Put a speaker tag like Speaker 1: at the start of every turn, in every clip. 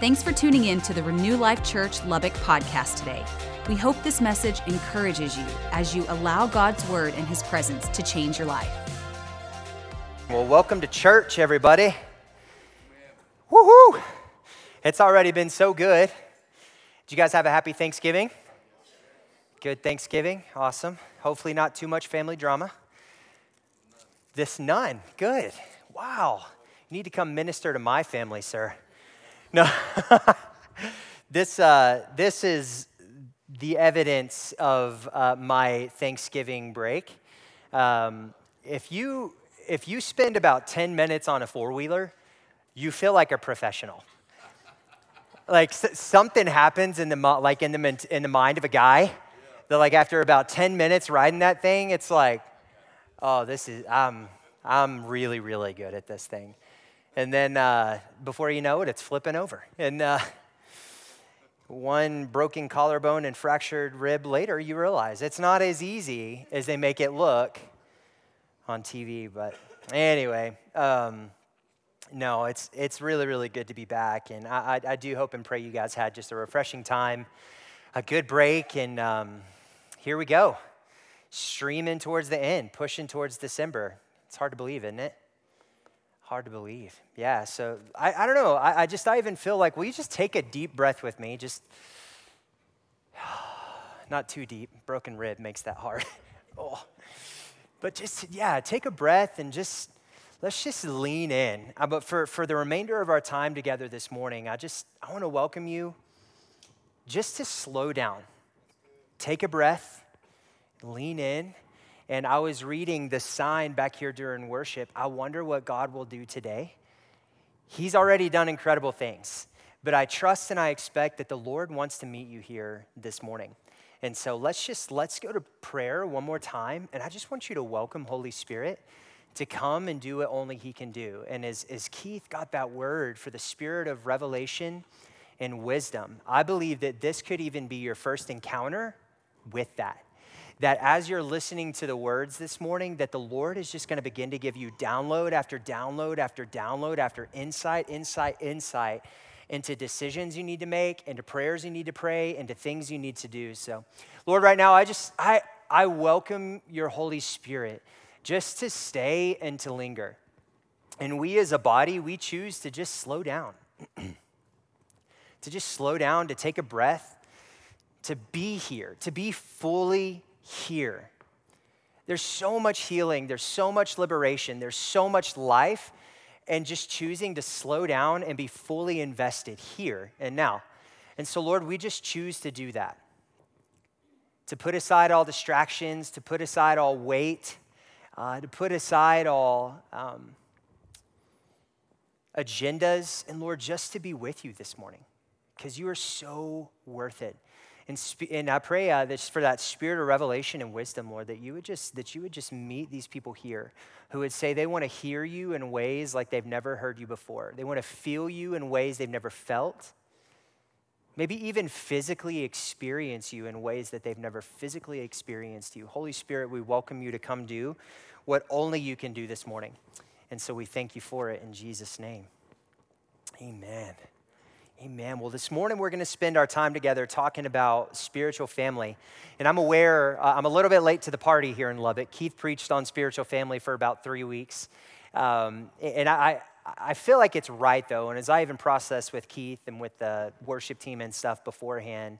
Speaker 1: Thanks for tuning in to the Renew Life Church Lubbock podcast today. We hope this message encourages you as you allow God's word and his presence to change your life.
Speaker 2: Well, welcome to church, everybody. Woohoo! It's already been so good. Did you guys have a happy Thanksgiving? Good Thanksgiving. Awesome. Hopefully, not too much family drama. This none. Good. Wow. You need to come minister to my family, sir. No. this, uh, this is the evidence of uh, my Thanksgiving break. Um, if, you, if you spend about 10 minutes on a four wheeler, you feel like a professional. like s- something happens in the, like in, the, in the mind of a guy that like after about 10 minutes riding that thing, it's like, oh, this is, I'm, I'm really, really good at this thing. And then uh, before you know it, it's flipping over. And uh, one broken collarbone and fractured rib later, you realize it's not as easy as they make it look on TV. But anyway, um, no, it's, it's really, really good to be back. And I, I, I, do hope and pray you guys had just a refreshing time, a good break. And um, here we go, streaming towards the end, pushing towards December. It's hard to believe, isn't it? Hard to believe. Yeah, so I, I don't know. I, I just, I even feel like, will you just take a deep breath with me? Just, not too deep. Broken rib makes that hard. oh. But just, yeah, take a breath and just, let's just lean in. Uh, but for, for the remainder of our time together this morning, I just, I want to welcome you just to slow down. Take a breath, lean in, and I was reading the sign back here during worship. I wonder what God will do today. He's already done incredible things, but I trust and I expect that the Lord wants to meet you here this morning. And so let's just let's go to prayer one more time and I just want you to welcome Holy Spirit to come and do what only he can do. And as, as Keith got that word for the spirit of revelation and wisdom, I believe that this could even be your first encounter with that that as you're listening to the words this morning, that the Lord is just going to begin to give you download after download after download after insight, insight, insight into decisions you need to make, into prayers you need to pray, into things you need to do. So, Lord, right now, I just, I, I welcome your Holy Spirit just to stay and to linger. And we as a body, we choose to just slow down, to just slow down, to take a breath, to be here, to be fully here. There's so much healing, there's so much liberation, there's so much life, and just choosing to slow down and be fully invested here and now. And so, Lord, we just choose to do that. To put aside all distractions, to put aside all weight, uh, to put aside all um, agendas, and Lord, just to be with you this morning because you are so worth it. And, and I pray uh, that for that spirit of revelation and wisdom, Lord, that you would just that you would just meet these people here who would say they want to hear you in ways like they've never heard you before. They want to feel you in ways they've never felt. Maybe even physically experience you in ways that they've never physically experienced you. Holy Spirit, we welcome you to come do what only you can do this morning. And so we thank you for it in Jesus' name. Amen. Amen. Well, this morning we're going to spend our time together talking about spiritual family. And I'm aware, uh, I'm a little bit late to the party here in Lubbock. Keith preached on spiritual family for about three weeks. Um, and I, I feel like it's right, though. And as I even processed with Keith and with the worship team and stuff beforehand,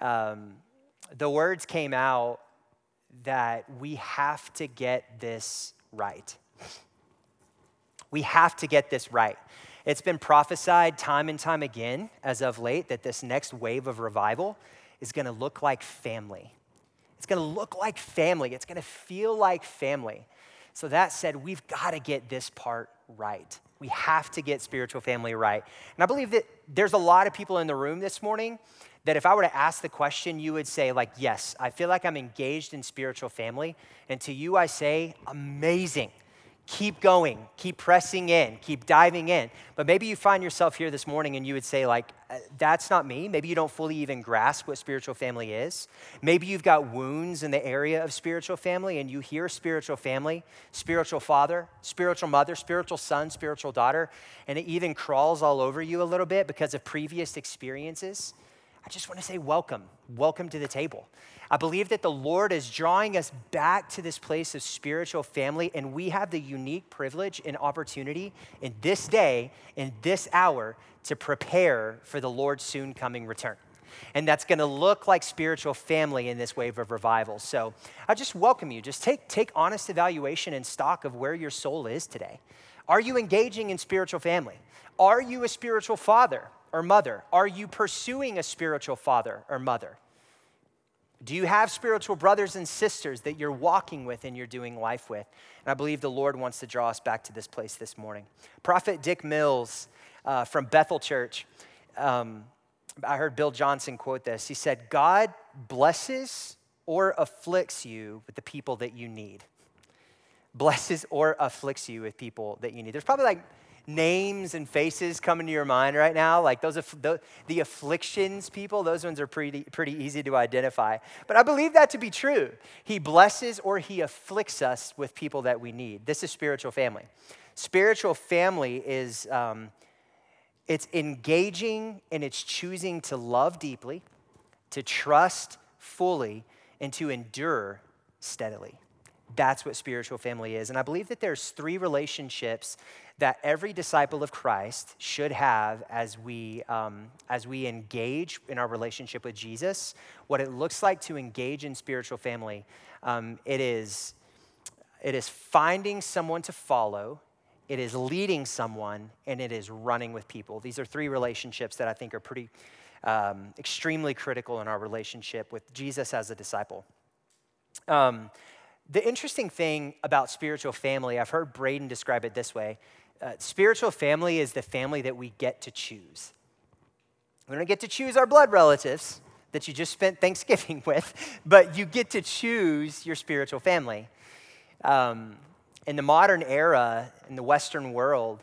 Speaker 2: um, the words came out that we have to get this right. We have to get this right. It's been prophesied time and time again as of late that this next wave of revival is going to look like family. It's going to look like family. It's going to feel like family. So, that said, we've got to get this part right. We have to get spiritual family right. And I believe that there's a lot of people in the room this morning that if I were to ask the question, you would say, like, yes, I feel like I'm engaged in spiritual family. And to you, I say, amazing keep going, keep pressing in, keep diving in. But maybe you find yourself here this morning and you would say, like, uh, that's not me. Maybe you don't fully even grasp what spiritual family is. Maybe you've got wounds in the area of spiritual family and you hear spiritual family, spiritual father, spiritual mother, spiritual son, spiritual daughter, and it even crawls all over you a little bit because of previous experiences. I just want to say, welcome. Welcome to the table. I believe that the Lord is drawing us back to this place of spiritual family, and we have the unique privilege and opportunity in this day, in this hour, to prepare for the Lord's soon coming return. And that's going to look like spiritual family in this wave of revival. So I just welcome you. Just take, take honest evaluation and stock of where your soul is today. Are you engaging in spiritual family? Are you a spiritual father? or mother? Are you pursuing a spiritual father or mother? Do you have spiritual brothers and sisters that you're walking with and you're doing life with? And I believe the Lord wants to draw us back to this place this morning. Prophet Dick Mills uh, from Bethel Church, um, I heard Bill Johnson quote this. He said, God blesses or afflicts you with the people that you need. Blesses or afflicts you with people that you need. There's probably like names and faces coming to your mind right now? Like those, the, the afflictions people, those ones are pretty, pretty easy to identify. But I believe that to be true. He blesses or he afflicts us with people that we need. This is spiritual family. Spiritual family is, um, it's engaging and it's choosing to love deeply, to trust fully, and to endure steadily. That's what spiritual family is. And I believe that there's three relationships that every disciple of Christ should have as we, um, as we engage in our relationship with Jesus, what it looks like to engage in spiritual family. Um, it, is, it is finding someone to follow, it is leading someone, and it is running with people. These are three relationships that I think are pretty um, extremely critical in our relationship with Jesus as a disciple. Um, the interesting thing about spiritual family, I've heard Braden describe it this way uh, spiritual family is the family that we get to choose. We don't get to choose our blood relatives that you just spent Thanksgiving with, but you get to choose your spiritual family. Um, in the modern era, in the Western world,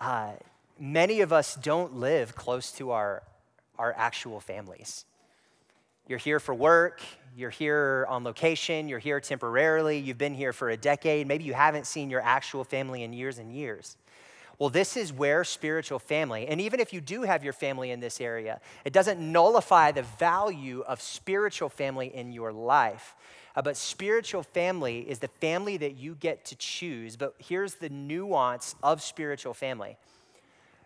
Speaker 2: uh, many of us don't live close to our, our actual families. You're here for work, you're here on location, you're here temporarily, you've been here for a decade, maybe you haven't seen your actual family in years and years. Well, this is where spiritual family, and even if you do have your family in this area, it doesn't nullify the value of spiritual family in your life. Uh, but spiritual family is the family that you get to choose. But here's the nuance of spiritual family.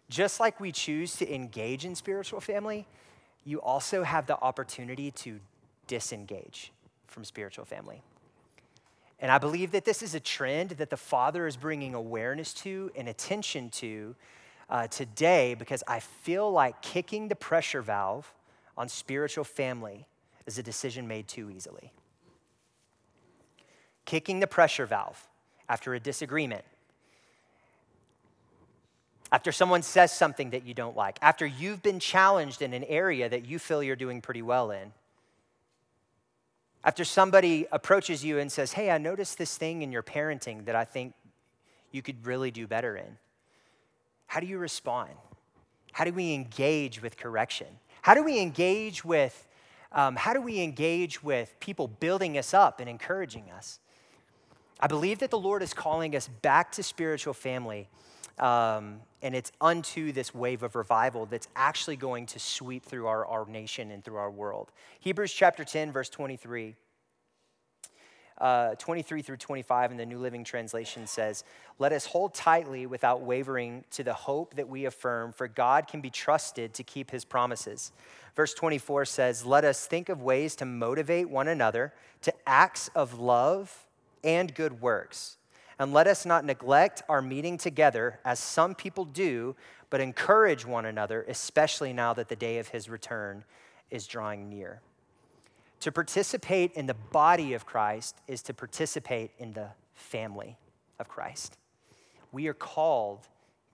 Speaker 2: Just like we choose to engage in spiritual family, you also have the opportunity to disengage from spiritual family. And I believe that this is a trend that the Father is bringing awareness to and attention to uh, today because I feel like kicking the pressure valve on spiritual family is a decision made too easily. Kicking the pressure valve after a disagreement, after someone says something that you don't like, after you've been challenged in an area that you feel you're doing pretty well in after somebody approaches you and says, Hey, I noticed this thing in your parenting that I think you could really do better in, how do you respond? How do we engage with correction? How do we engage with um, how do we engage with people building us up and encouraging us? I believe that the Lord is calling us back to spiritual family, um, and it's unto this wave of revival that's actually going to sweep through our, our nation and through our world. Hebrews chapter 10, verse 23. Uh, 23 through 25 in the New Living Translation says, Let us hold tightly without wavering to the hope that we affirm, for God can be trusted to keep his promises. Verse 24 says, Let us think of ways to motivate one another to acts of love and good works and let us not neglect our meeting together as some people do, but encourage one another, especially now that the day of his return is drawing near. To participate in the body of Christ is to participate in the family of Christ. We are called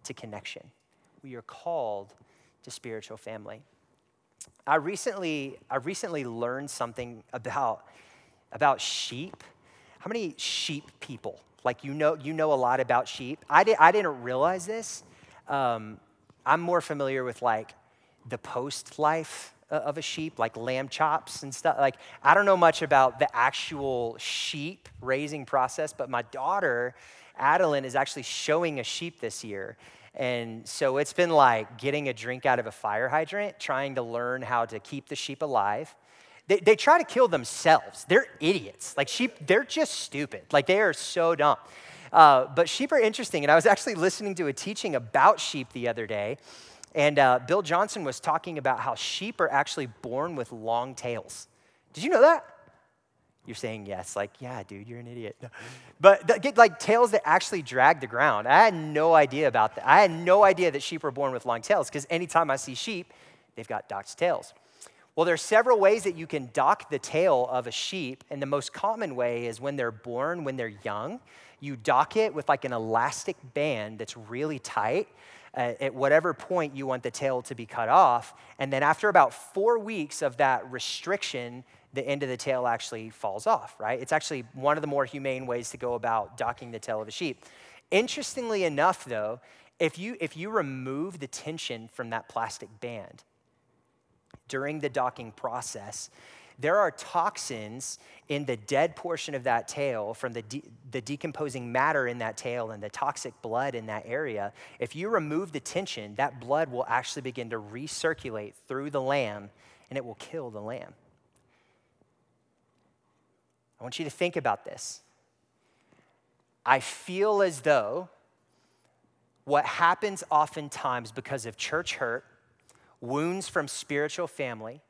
Speaker 2: to connection, we are called to spiritual family. I recently, I recently learned something about, about sheep how many sheep people? Like you know, you know a lot about sheep. I, did, I didn't realize this. Um, I'm more familiar with like the post life of a sheep, like lamb chops and stuff. Like, I don't know much about the actual sheep raising process, but my daughter, Adeline, is actually showing a sheep this year. And so it's been like getting a drink out of a fire hydrant, trying to learn how to keep the sheep alive. They, they try to kill themselves. They're idiots. Like sheep, they're just stupid. Like they are so dumb. Uh, but sheep are interesting. And I was actually listening to a teaching about sheep the other day. And uh, Bill Johnson was talking about how sheep are actually born with long tails. Did you know that? You're saying yes, like, yeah, dude, you're an idiot. No. But get like tails that actually drag the ground. I had no idea about that. I had no idea that sheep were born with long tails because anytime I see sheep, they've got docked tails. Well, there are several ways that you can dock the tail of a sheep, and the most common way is when they're born, when they're young, you dock it with like an elastic band that's really tight. Uh, at whatever point you want the tail to be cut off. And then after about four weeks of that restriction, the end of the tail actually falls off, right? It's actually one of the more humane ways to go about docking the tail of a sheep. Interestingly enough, though, if you, if you remove the tension from that plastic band, during the docking process, there are toxins in the dead portion of that tail from the, de- the decomposing matter in that tail and the toxic blood in that area. If you remove the tension, that blood will actually begin to recirculate through the lamb and it will kill the lamb. I want you to think about this. I feel as though what happens oftentimes because of church hurt wounds from spiritual family,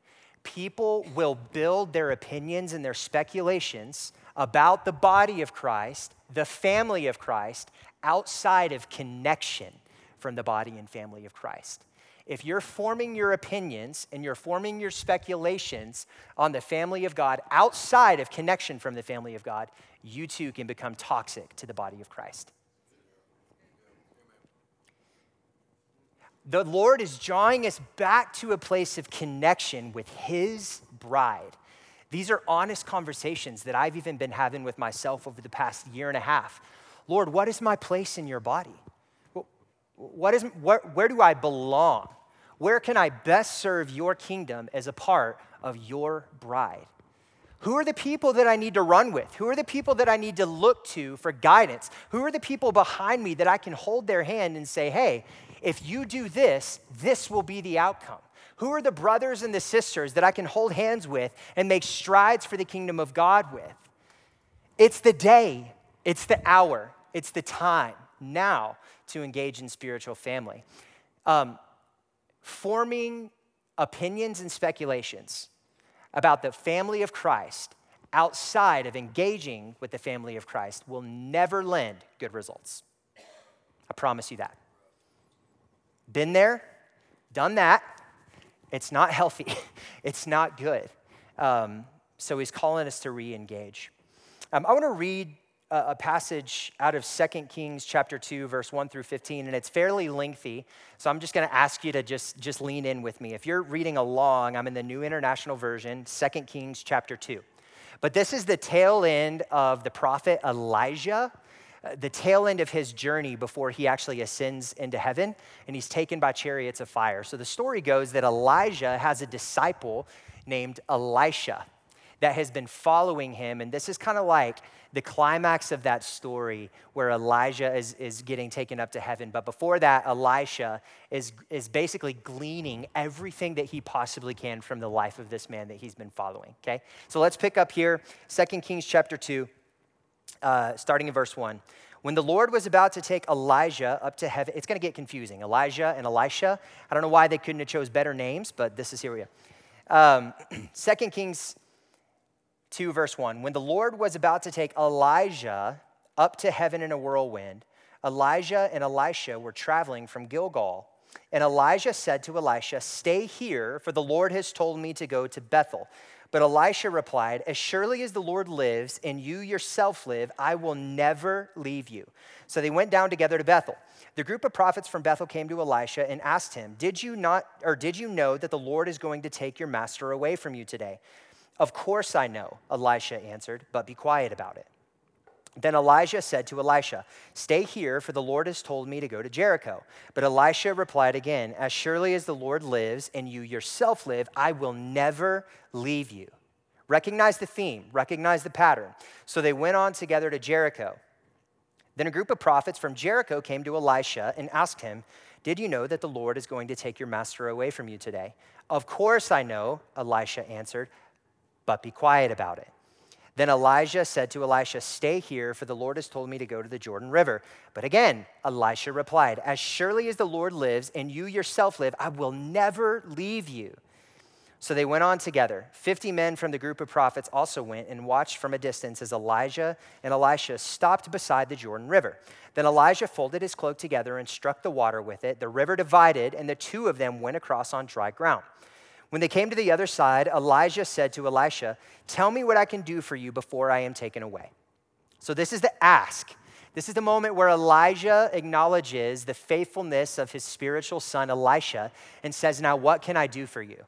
Speaker 2: people will build their opinions and their speculations about the body of Christ, the family of Christ, outside of connection from the body and family of Christ. If you're forming your opinions and you're forming your speculations on the family of God outside of connection from the family of God, you too can become toxic to the body of Christ. The Lord is drawing us back to a place of connection with His bride. These are honest conversations that I've even been having with myself over the past year and a half. Lord, what is my place in your body? What is, where, where do I belong? Where can I best serve your kingdom as a part of your bride? Who are the people that I need to run with? Who are the people that I need to look to for guidance? Who are the people behind me that I can hold their hand and say, hey, if you do this, this will be the outcome. Who are the brothers and the sisters that I can hold hands with and make strides for the kingdom of God with? It's the day, it's the hour, it's the time now to engage in spiritual family. Um, forming opinions and speculations about the family of Christ outside of engaging with the family of Christ will never lend good results. I promise you that. Been there, done that. It's not healthy, it's not good. Um, so he's calling us to re engage. Um, I want to read a, a, passage out of 2 Kings chapter 2, verse 1 through 15, and it's fairly lengthy. So I'm just going to ask you to just, just lean in with me. If you're reading along, I'm in the New International Version, 2 Kings chapter 2. But this is the tail end of the prophet Elijah Uh, the tail end of his journey before he actually ascends into heaven and he's taken by chariots of fire. So the story goes that Elijah has a disciple named Elisha that has been following him. And this is kind of like the climax of that story where Elijah is, is getting taken up to heaven. But before that, Elisha is, is basically gleaning everything that he possibly can from the life of this man that he's been following. Okay? So let's pick up here, 2 Kings chapter 2 uh, starting in verse 1. When the Lord was about to take Elijah up to heaven, it's going to get confusing. Elijah and Elisha. I don't know why they couldn't have chose better names, but this is here we go. Um, 2 Kings 2, verse 1. When the Lord was about to take Elijah up to heaven in a whirlwind, Elijah and Elisha were traveling from Gilgal. And Elijah said to Elisha, Stay here, for the Lord has told me to go to Bethel. But Elisha replied, As surely as the Lord lives and you yourself live, I will never leave you. So they went down together to Bethel. The group of prophets from Bethel came to Elisha and asked him, Did you not, or did you know that the Lord is going to take your master away from you today? Of course I know, Elisha answered, but be quiet about it. Then Elijah said to Elisha, Stay here, for the Lord has told me to go to Jericho. But Elisha replied again, As surely as the Lord lives and you yourself live, I will never leave you. Recognize the theme, recognize the pattern. So they went on together to Jericho. Then a group of prophets from Jericho came to Elisha and asked him, Did you know that the Lord is going to take your master away from you today? Of course I know, Elisha answered, but be quiet about it. Then Elijah said to Elisha, Stay here, for the Lord has told me to go to the Jordan River. But again, Elisha replied, As surely as the Lord lives and you yourself live, I will never leave you. So they went on together. Fifty men from the group of prophets also went and watched from a distance as Elijah and Elisha stopped beside the Jordan River. Then Elijah folded his cloak together and struck the water with it. The river divided, and the two of them went across on dry ground. When they came to the other side, Elijah said to Elisha, Tell me what I can do for you before I am taken away. So this is the ask. This is the moment where Elijah acknowledges the faithfulness of his spiritual son, Elisha, and says, Now, what can I do for you?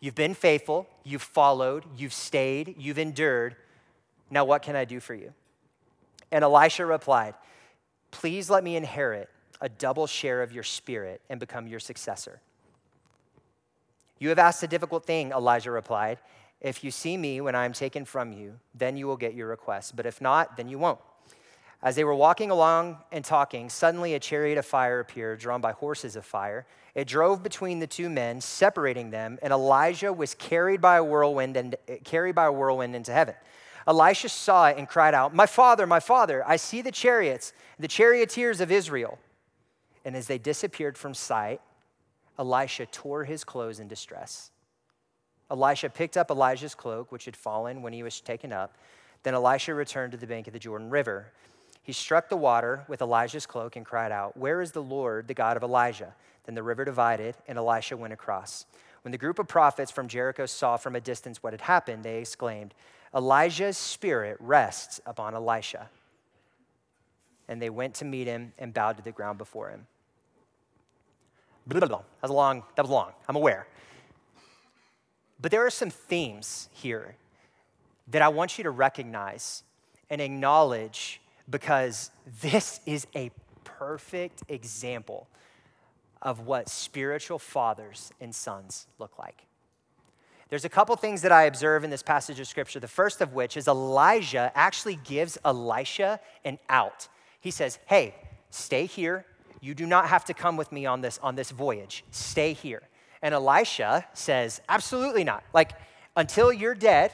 Speaker 2: You've been faithful, you've followed, you've stayed, you've endured. Now, what can I do for you? And Elisha replied, Please let me inherit a double share of your spirit and become your successor. You have asked a difficult thing, Elijah replied. If you see me when I am taken from you, then you will get your request. But if not, then you won't. As they were walking along and talking, suddenly a chariot of fire appeared, drawn by horses of fire. It drove between the two men, separating them, and Elijah was carried by a whirlwind and eh, carried by a whirlwind into heaven. Elisha saw it and cried out, "My father, my father, I see the chariots, the charioteers of Israel." And as they disappeared from sight, Elisha tore his clothes in distress. Elisha picked up Elijah's cloak, which had fallen when he was taken up. Then Elisha returned to the bank of the Jordan River. He struck the water with Elijah's cloak and cried out, Where is the Lord, the God of Elijah? Then the river divided, and Elisha went across. When the group of prophets from Jericho saw from a distance what had happened, they exclaimed, Elijah's spirit rests upon Elisha. And they went to meet him and bowed to the ground before him. Blah, blah, blah. That was long. That was long. I'm aware. But there are some themes here that I want you to recognize and acknowledge because this is a perfect example of what spiritual fathers and sons look like. There's a couple things that I observe in this passage of scripture. The first of which is Elijah actually gives Elisha an out. He says, Hey, stay here you do not have to come with me on this, on this voyage. Stay here. And Elisha says, Absolutely not. Like, until you're dead,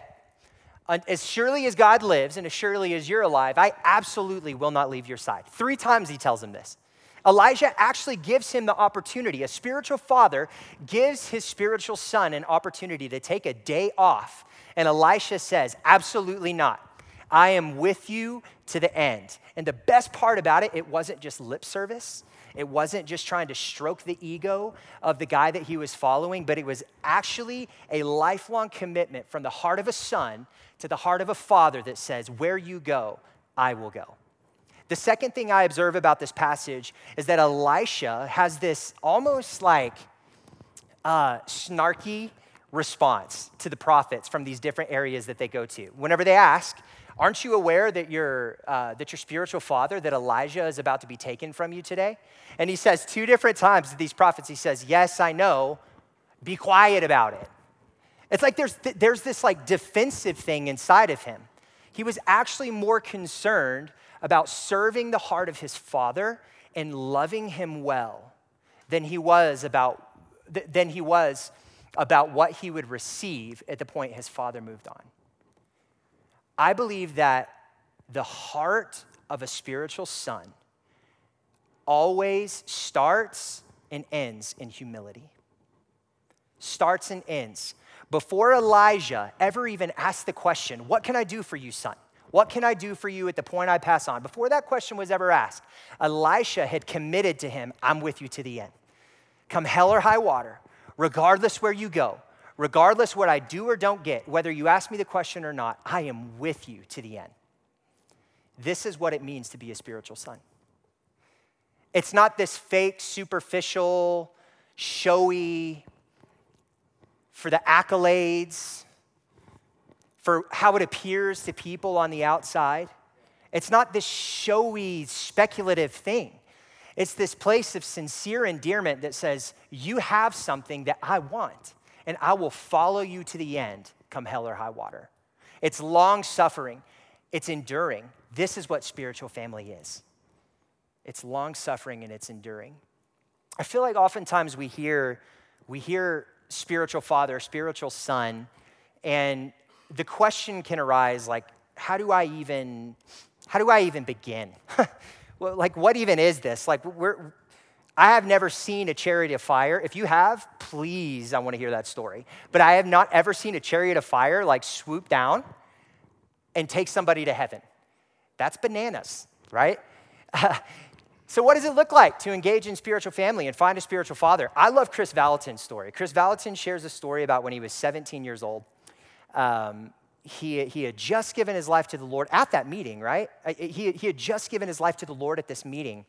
Speaker 2: as surely as God lives and as surely as you're alive, I absolutely will not leave your side. Three times he tells him this. Elijah actually gives him the opportunity. A spiritual father gives his spiritual son an opportunity to take a day off. And Elisha says, Absolutely not. I am with you to the end. And the best part about it, it wasn't just lip service. It wasn't just trying to stroke the ego of the guy that he was following, but it was actually a lifelong commitment from the heart of a son to the heart of a father that says, Where you go, I will go. The second thing I observe about this passage is that Elisha has this almost like uh, snarky response to the prophets from these different areas that they go to. Whenever they ask, Aren't you aware that your, uh, that your spiritual father, that Elijah is about to be taken from you today? And he says two different times to these prophets, he says, Yes, I know. Be quiet about it. It's like there's, th- there's this like defensive thing inside of him. He was actually more concerned about serving the heart of his father and loving him well than he was about, th- than he was about what he would receive at the point his father moved on. I believe that the heart of a spiritual son always starts and ends in humility. Starts and ends. Before Elijah ever even asked the question, What can I do for you, son? What can I do for you at the point I pass on? Before that question was ever asked, Elisha had committed to him, I'm with you to the end. Come hell or high water, regardless where you go, regardless what I do or don't get, whether you ask me the question or not, I am with you to the end. This is what it means to be a spiritual son. It's not this fake, superficial, showy, for the accolades, for how it appears to people on the outside. It's not this showy, speculative thing. It's this place of sincere endearment that says, You have something that I want, and I will follow you to the end, come hell or high water. It's long suffering, it's enduring. This is what spiritual family is it's long suffering and it's enduring. I feel like oftentimes we hear, we hear spiritual father, spiritual son, and the question can arise like, how do I even, how do I even begin? like, what even is this? Like, we're, I have never seen a chariot of fire. If you have, please, I want to hear that story. But I have not ever seen a chariot of fire like swoop down and take somebody to heaven. That's bananas, right? So, what does it look like to engage in spiritual family and find a spiritual father? I love Kris Vallotton's story. Kris Vallotton shares a story about when he was 17 years old. Um, he, he had just given his life to the Lord at that meeting, right? He, he had just given his life to the Lord at this meeting.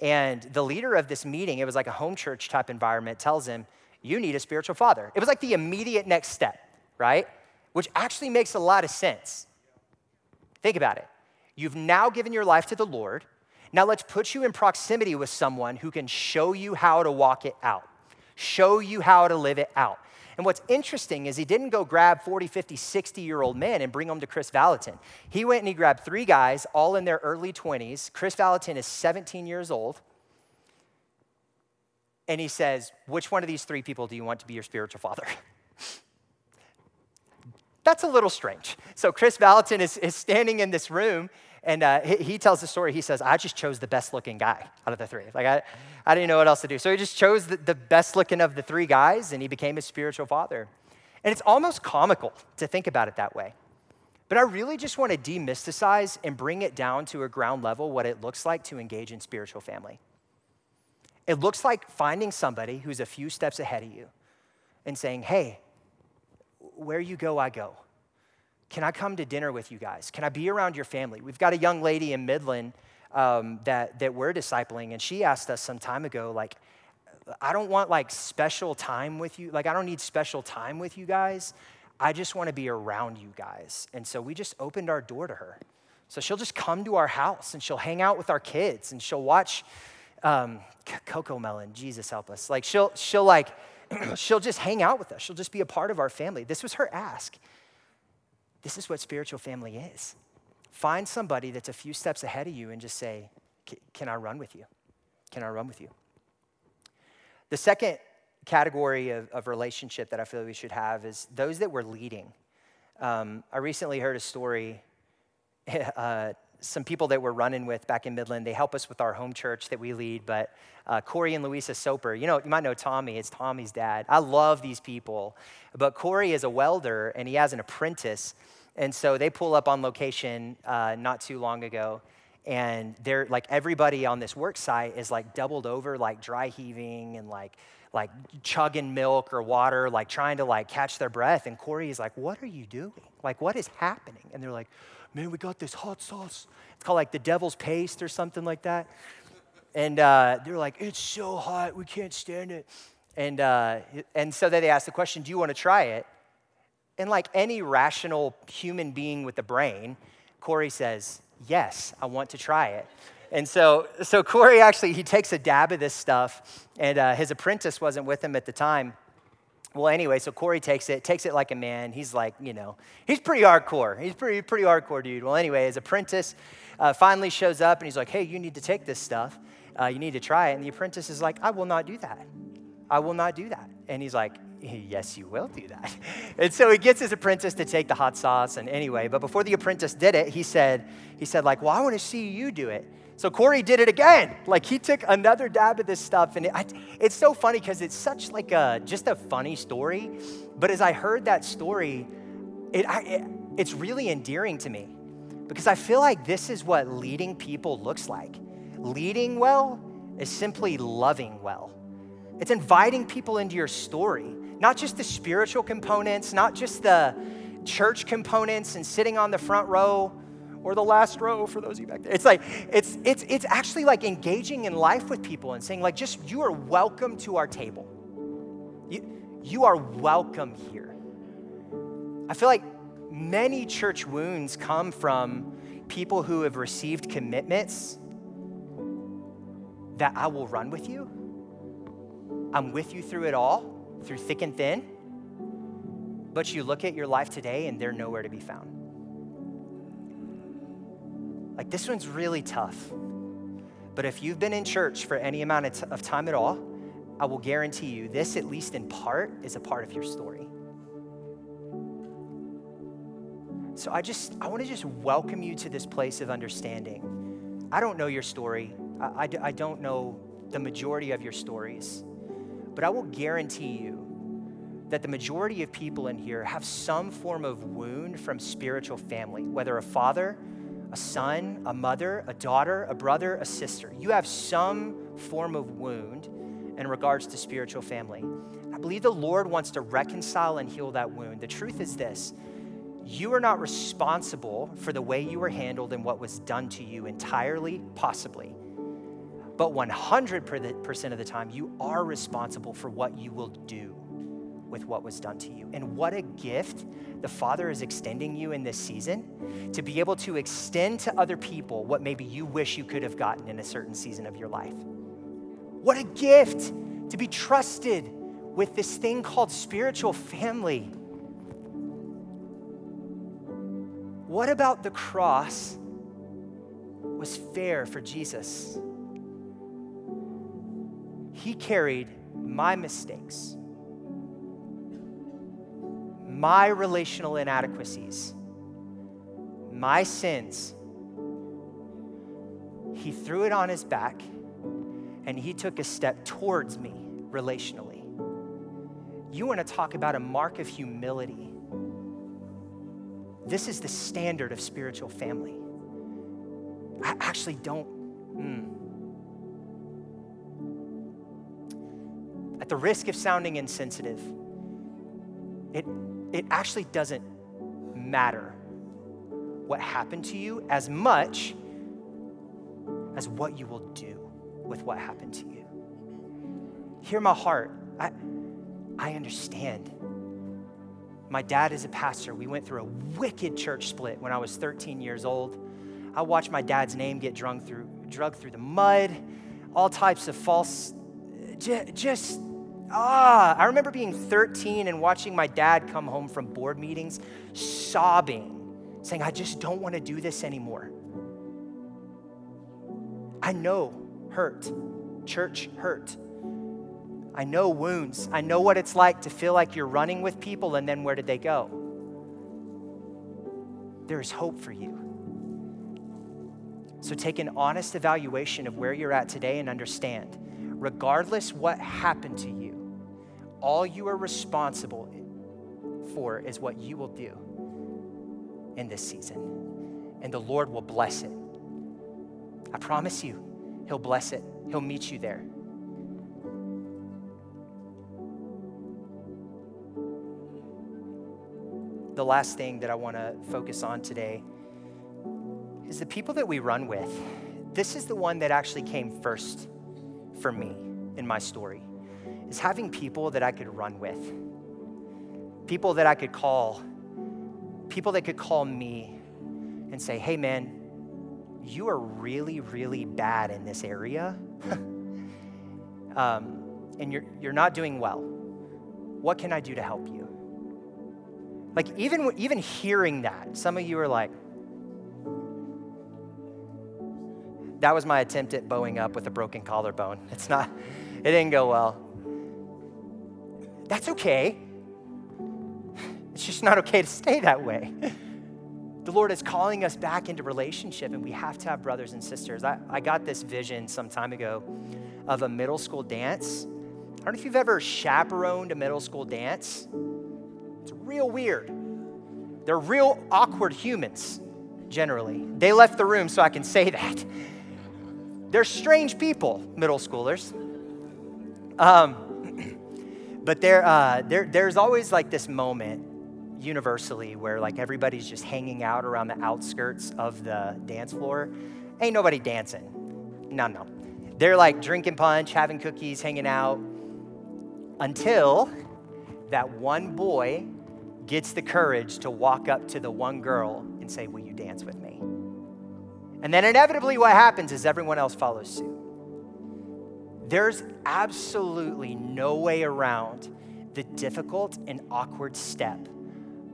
Speaker 2: And the leader of this meeting, it was like a home church type environment, tells him, You need a spiritual father. It was like the immediate next step, right? Which actually makes a lot of sense. Think about it. You've now given your life to the Lord. Now let's put you in proximity with someone who can show you how to walk it out, show you how to live it out. And what's interesting is he didn't go grab 40, 50, 60 year old men and bring them to Kris Vallotton. He went and he grabbed three guys, all in their early 20s. Kris Vallotton is 17 years old. And he says, Which one of these three people do you want to be your spiritual father? That's a little strange. So Kris Vallotton is, is standing in this room and uh, he, he, tells the story. He says, I just chose the best looking guy out of the three. Like, I, I didn't know what else to do. So he just chose the, the best looking of the three guys, and he became his spiritual father. And it's almost comical to think about it that way. But I really just want to demysticize and bring it down to a ground level what it looks like to engage in spiritual family. It looks like finding somebody who's a few steps ahead of you and saying, Hey, where you go, I go. Can I come to dinner with you guys? Can I be around your family? We've got a young lady in Midland um, that, that we're discipling, and she asked us some time ago, like, I don't want like special time with you. Like, I don't need special time with you guys. I just want to be around you guys. And so we just opened our door to her. So she'll just come to our house and she'll hang out with our kids and she'll watch um, CoComelon. Jesus help us. Like she'll she'll like she'll just hang out with us. She'll just be a part of our family. This was her ask. This is what spiritual family is. Find somebody that's a few steps ahead of you and just say, Can I run with you? Can I run with you? The second category of, of relationship that I feel we should have is those that we're leading. Um, I recently heard a story. Uh, some people that we're running with back in Midland, they help us with our home church that we lead. But uh, Corey and Louisa Soper, you know, you might know Tommy. It's Tommy's dad. I love these people. But Corey is a welder and he has an apprentice. And so they pull up on location uh, not too long ago. And they're like everybody on this work site is like doubled over, like dry heaving and like like chugging milk or water, like trying to like catch their breath. And Corey is like, "What are you doing? Like, what is happening?" And they're like, man, we got this hot sauce. It's called like the devil's paste or something like that. And uh, they're like, it's so hot, we can't stand it. And, uh, and so then they ask the question, do you want to try it? And like any rational human being with a brain, Corey says, yes, I want to try it. And so, so Corey actually, he takes a dab of this stuff, and uh, his apprentice wasn't with him at the time. Well, anyway, so Corey takes it, takes it like a man. He's like, you know, he's pretty hardcore. He's pretty, pretty hardcore dude. Well, anyway, his apprentice uh, finally shows up and he's like, hey, you need to take this stuff. Uh, you need to try it. And the apprentice is like, I will not do that. I will not do that. And he's like, yes, you will do that. And so he gets his apprentice to take the hot sauce. And anyway, but before the apprentice did it, he said, he said like, well, I want to see you do it. So Corey did it again. Like he took another dab of this stuff, and it, I, it's so funny because it's such like a just a funny story. But as I heard that story, it, I, it, it's really endearing to me because I feel like this is what leading people looks like. Leading well is simply loving well. It's inviting people into your story, not just the spiritual components, not just the church components and sitting on the front row or the last row for those of you back there. It's like, it's, it's, it's actually like engaging in life with people and saying, like, just you are welcome to our table. You, you are welcome here. I feel like many church wounds come from people who have received commitments that I will run with you. I'm with you through it all, through thick and thin. But you look at your life today and they're nowhere to be found. Like this one's really tough. But if you've been in church for any amount of, t- of time at all, I will guarantee you this, at least in part, is a part of your story. So I just, I want to just welcome you to this place of understanding. I don't know your story. I, I, I don't know the majority of your stories. But I will guarantee you that the majority of people in here have some form of wound from spiritual family, whether a father, a son, a mother, a daughter, a brother, a sister. You have some form of wound in regards to spiritual family. I believe the Lord wants to reconcile and heal that wound. The truth is this you are not responsible for the way you were handled and what was done to you entirely, possibly. But 100% of the time, you are responsible for what you will do with what was done to you. And what a gift the Father is extending you in this season to be able to extend to other people what maybe you wish you could have gotten in a certain season of your life. What a gift to be trusted with this thing called spiritual family. What about the cross was fair for Jesus? He carried my mistakes, my relational inadequacies, my sins. He threw it on his back and he took a step towards me relationally. You want to talk about a mark of humility. This is the standard of spiritual family. I actually don't. Mm. The risk of sounding insensitive, it, it actually doesn't matter what happened to you as much as what you will do with what happened to you. Hear my heart. I, I understand. My dad is a pastor. We went through a wicked church split when I was 13 years old. I watched my dad's name get drunk through, drugged through the mud, all types of false, just, just ah. I remember being 13 and watching my dad come home from board meetings sobbing, saying, I just don't want to do this anymore. I know hurt, church hurt. I know wounds. I know what it's like to feel like you're running with people and then where did they go? There is hope for you. So take an honest evaluation of where you're at today and understand, regardless what happened to you, all you are responsible for is what you will do in this season. And the Lord will bless it. I promise you, He'll bless it, He'll meet you there. The last thing that I want to focus on today is the people that we run with. This is the one that actually came first for me in my story, is having people that I could run with, people that I could call, people that could call me and say, hey man, you are really, really bad in this area, um, and you're, you're not doing well. What can I do to help you? Like, even, even hearing that, some of you are like, that was my attempt at bowing up with a broken collarbone. It's not, it didn't go well. That's okay. It's just not okay to stay that way. The Lord is calling us back into relationship, and we have to have brothers and sisters. I, I got this vision some time ago of a middle school dance. I don't know if you've ever chaperoned a middle school dance. It's real weird. They're real awkward humans, generally. They left the room, so I can say that. They're strange people, middle schoolers. Um, but there, uh, there, there's always like this moment universally where like everybody's just hanging out around the outskirts of the dance floor. Ain't nobody dancing. No, no. They're like drinking punch, having cookies, hanging out until that one boy gets the courage to walk up to the one girl and say, Will you dance with me? And then inevitably, what happens is everyone else follows suit. There's absolutely no way around the difficult and awkward step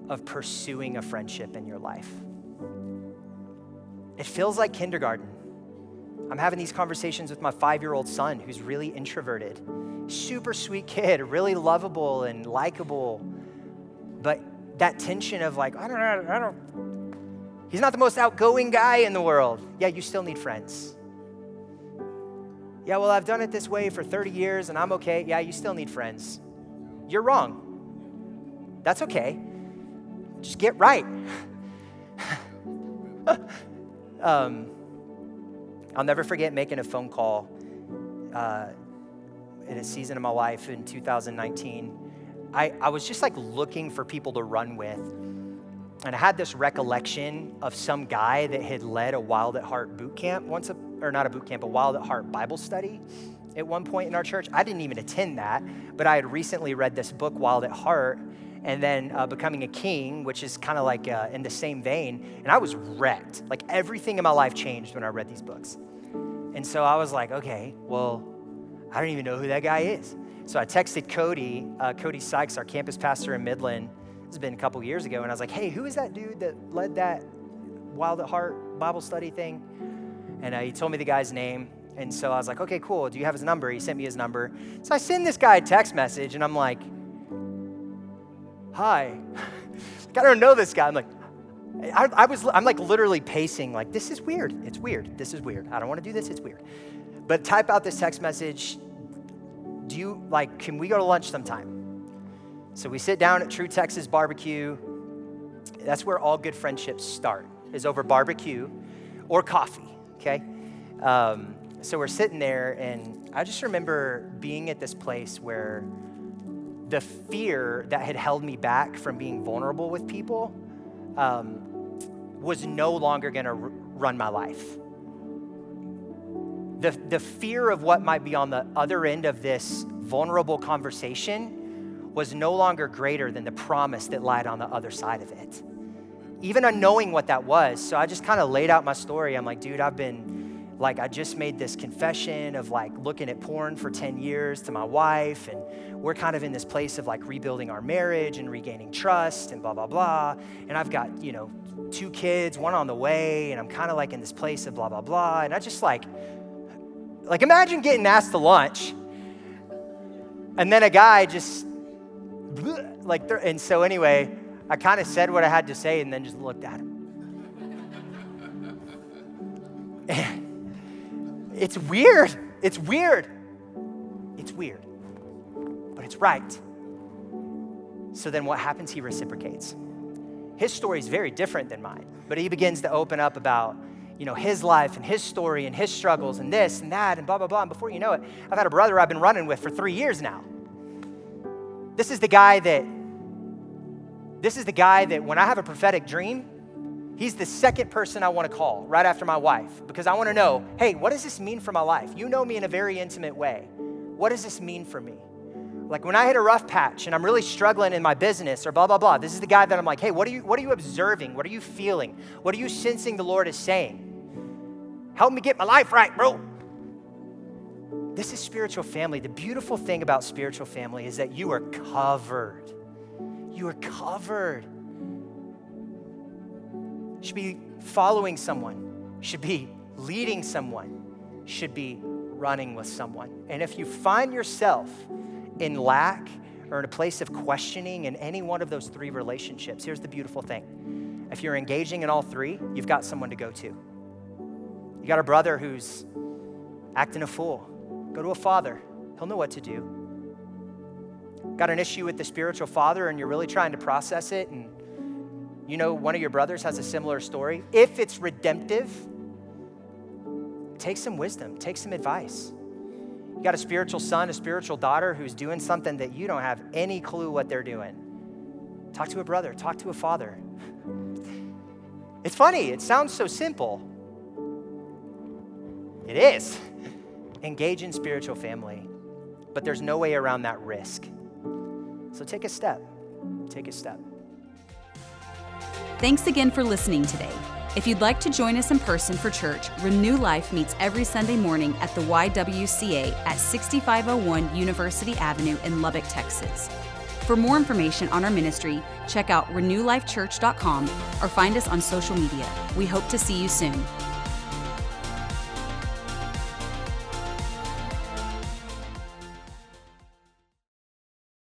Speaker 2: of pursuing a friendship in your life. It feels like kindergarten. I'm having these conversations with my five year old son who's really introverted, super sweet kid, really lovable and likable. But that tension of like, I don't know, I don't, he's not the most outgoing guy in the world. Yeah, you still need friends. Yeah, well, I've done it this way for 30 years and I'm okay. Yeah, you still need friends. You're wrong. That's okay. Just get right. um, I'll never forget making a phone call uh, in a season of my life in 2019. I, I was just like looking for people to run with. And I had this recollection of some guy that had led a Wild at Heart boot camp once, a, or not a boot camp, a Wild at Heart Bible study at one point in our church. I didn't even attend that, but I had recently read this book, Wild at Heart, and then uh, Becoming a King, which is kind of like uh, in the same vein. And I was wrecked. Like everything in my life changed when I read these books. And so I was like, okay, well, I don't even know who that guy is. So I texted Cody, uh, Cody Sykes, our campus pastor in Midland. Has been a couple years ago. And I was like, hey, who is that dude that led that Wild at Heart Bible study thing? And uh, he told me the guy's name. And so I was like, okay, cool. Do you have his number? He sent me his number. So I send this guy a text message and I'm like, hi. I don't know this guy. I'm like, I, I, was, I'm like literally pacing, like, this is weird. It's weird. This is weird. I don't want to do this. It's weird. But type out this text message. Do you, like, can we go to lunch sometime? So we sit down at True Texas Barbecue. That's where all good friendships start, is over barbecue or coffee, okay? Um, so we're sitting there, and I just remember being at this place where the fear that had held me back from being vulnerable with people um, was no longer going to r- run my life. The, the fear of what might be on the other end of this vulnerable conversation was no longer greater than the promise that lied on the other side of it. Even unknowing what that was. So I just kind of laid out my story. I'm like, dude, I've been like I just made this confession of like looking at porn for 10 years to my wife and we're kind of in this place of like rebuilding our marriage and regaining trust and blah blah blah and I've got, you know, two kids, one on the way and I'm kind of like in this place of blah blah blah and I just like like imagine getting asked to lunch and then a guy just like and so anyway, I kind of said what I had to say and then just looked at him. And it's weird. It's weird. It's weird. But it's right. So then what happens? He reciprocates. His story is very different than mine, but he begins to open up about you know, his life and his story and his struggles and this and that and blah, blah, blah. And before you know it, I've had a brother I've been running with for three years now. This is the guy that, this is the guy that when I have a prophetic dream, He's the second person I want to call right after my wife because I want to know hey, what does this mean for my life? You know me in a very intimate way. What does this mean for me? Like when I hit a rough patch and I'm really struggling in my business or blah, blah, blah, this is the guy that I'm like, hey, what are you, what are you observing? What are you feeling? What are you sensing the Lord is saying? Help me get my life right, bro. This is spiritual family. The beautiful thing about spiritual family is that you are covered. You are covered should be following someone, should be leading someone, should be running with someone. And if you find yourself in lack or in a place of questioning in any one of those three relationships, here's the beautiful thing. If you're engaging in all three, you've got someone to go to. You got a brother who's acting a fool. Go to a father, he'll know what to do. Got an issue with the spiritual father and you're really trying to process it and you know, one of your brothers has a similar story. If it's redemptive, take some wisdom, take some advice. You got a spiritual son, a spiritual daughter who's doing something that you don't have any clue what they're doing. Talk to a brother, talk to a father. It's funny, it sounds so simple. It is. Engage in spiritual family, but there's no way around that risk. So take a step. Take a step.
Speaker 1: Thanks again for listening today. If you'd like to join us in person for church, Renew Life meets every Sunday morning at the YWCA at 6501 University Avenue in Lubbock, Texas. For more information on our ministry, check out renewlifechurch.com or find us on social media. We hope to see you soon.